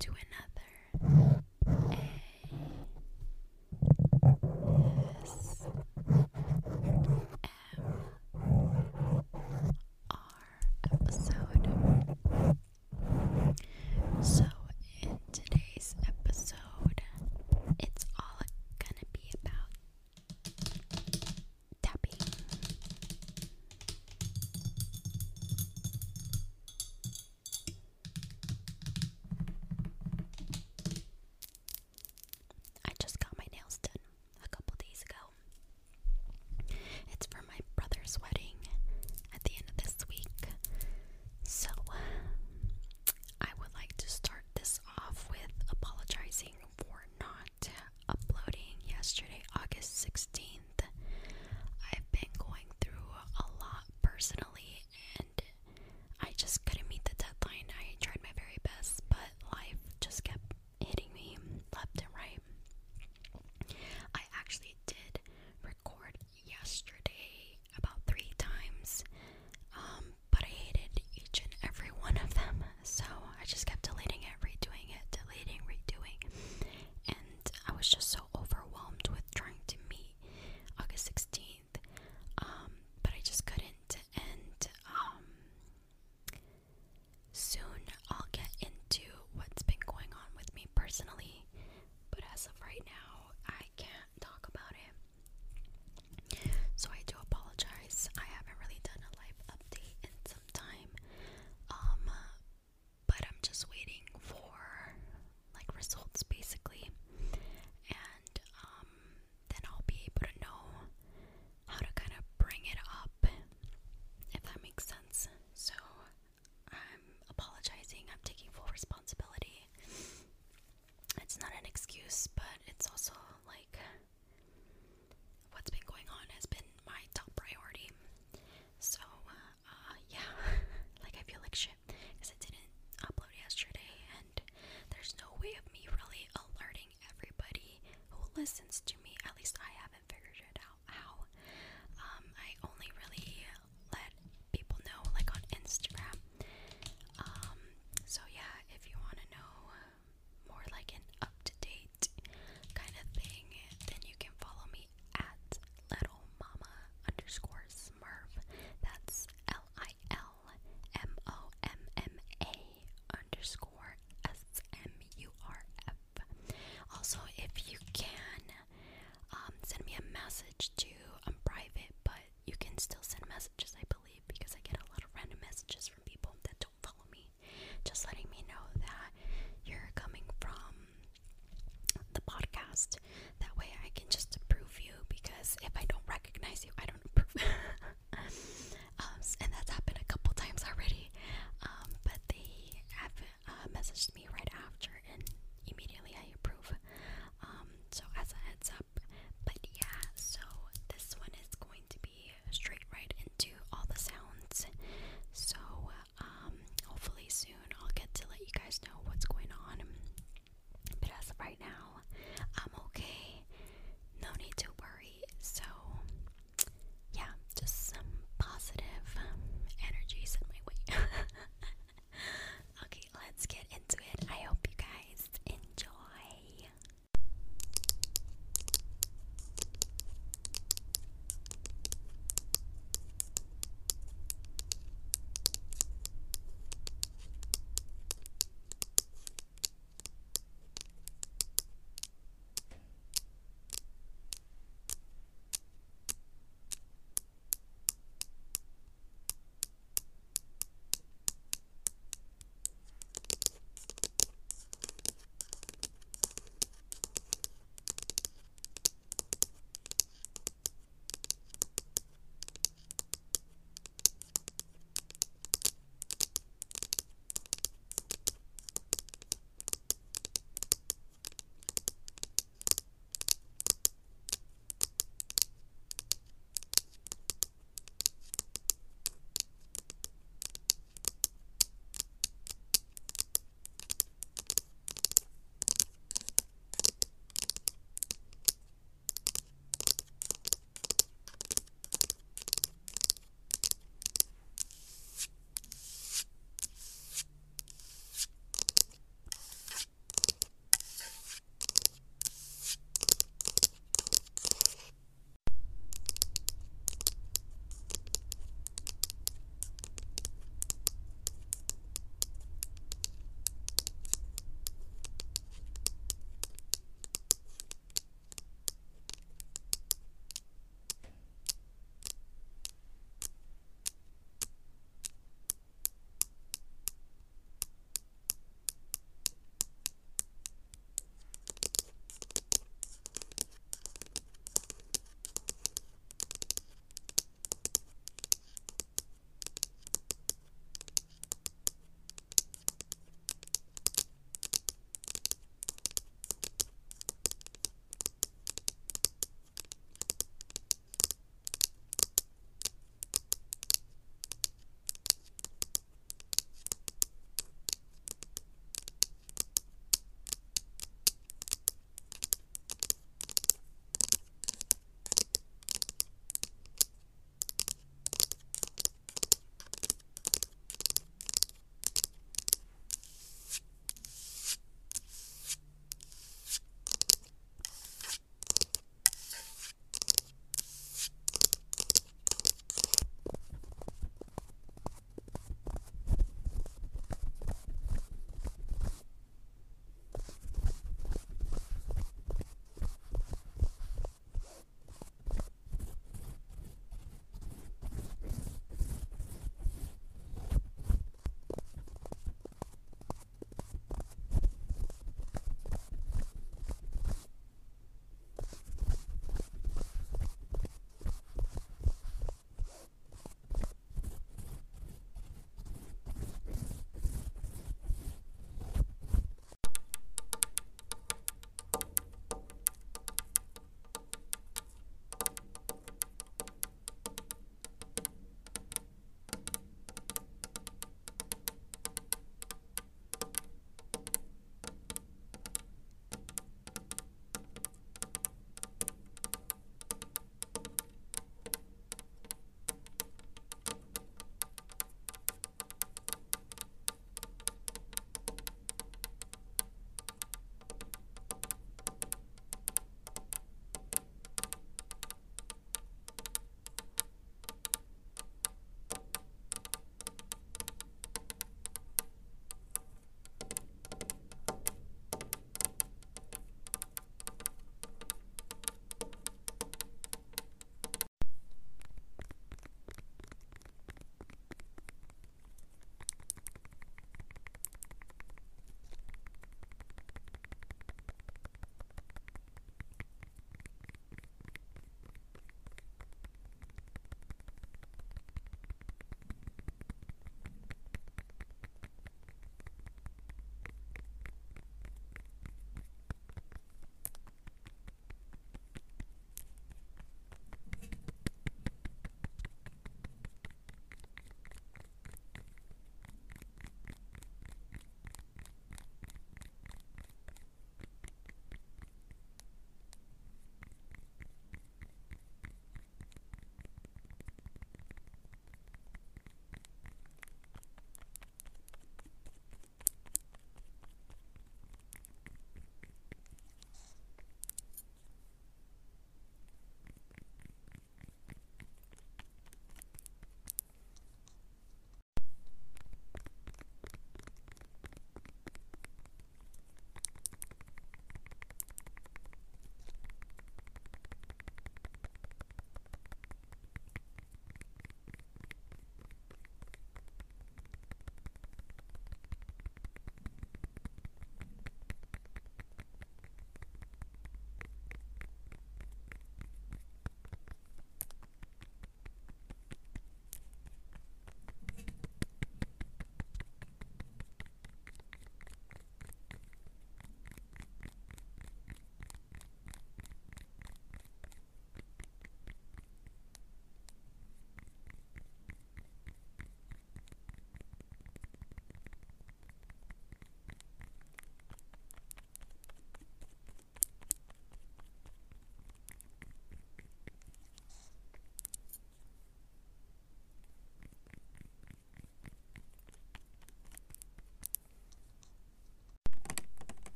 to another listens to me. At least I haven't